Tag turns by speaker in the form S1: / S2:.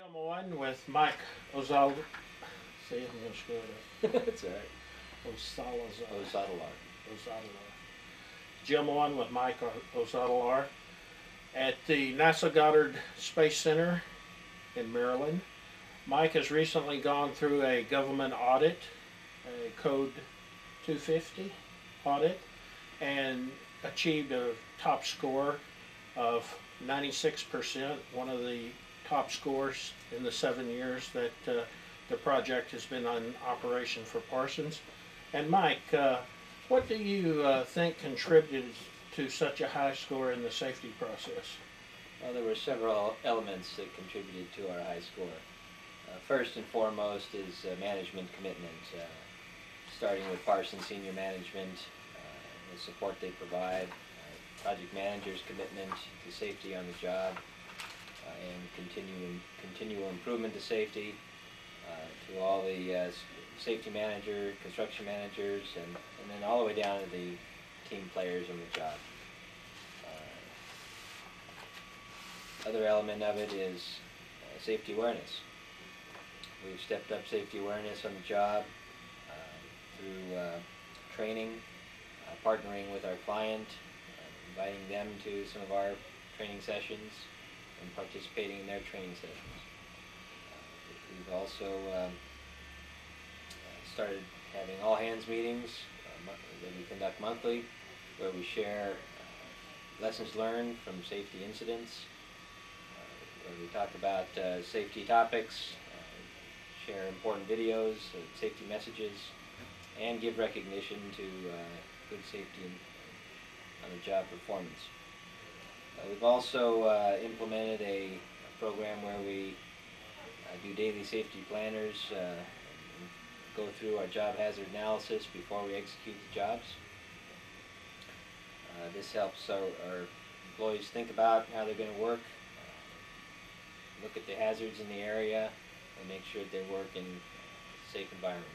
S1: Jim Owen with Mike Ozal. See, I'm gonna screw it up.
S2: That's all right.
S1: Osalazar.
S2: Ozadalar.
S1: Ozadalar. Jim Owen with Mike Ozadalar at the NASA Goddard Space Center in Maryland. Mike has recently gone through a government audit, a Code 250 audit, and achieved a top score of 96%, one of the top scores in the seven years that uh, the project has been in operation for Parsons. And Mike, uh, what do you uh, think contributed to such a high score in the safety process?
S2: Well, there were several elements that contributed to our high score. Uh, first and foremost is uh, management commitment, uh, starting with Parsons Senior Management, the support they provide, project managers' commitment to safety on the job, uh, and continuing, continual improvement to safety, uh, to all the uh, safety manager, construction managers, and, and then all the way down to the team players on the job. Uh, Other element of it is uh, safety awareness. We've stepped up safety awareness on the job uh, through uh, training, partnering with our client, inviting them to some of our training sessions, and participating in their training sessions. We've also um, started having all hands meetings uh, that we conduct monthly, where we share uh, lessons learned from safety incidents, uh, where we talk about uh, safety topics, uh, share important videos, safety messages, and give recognition to uh, good safety on the job performance. Uh, we've also uh, implemented a, a program where we uh, do daily safety planners, uh, go through our job hazard analysis before we execute the jobs. This helps our, our employees think about how they're going to work, look at the hazards in the area, and make sure that they work in a safe environment.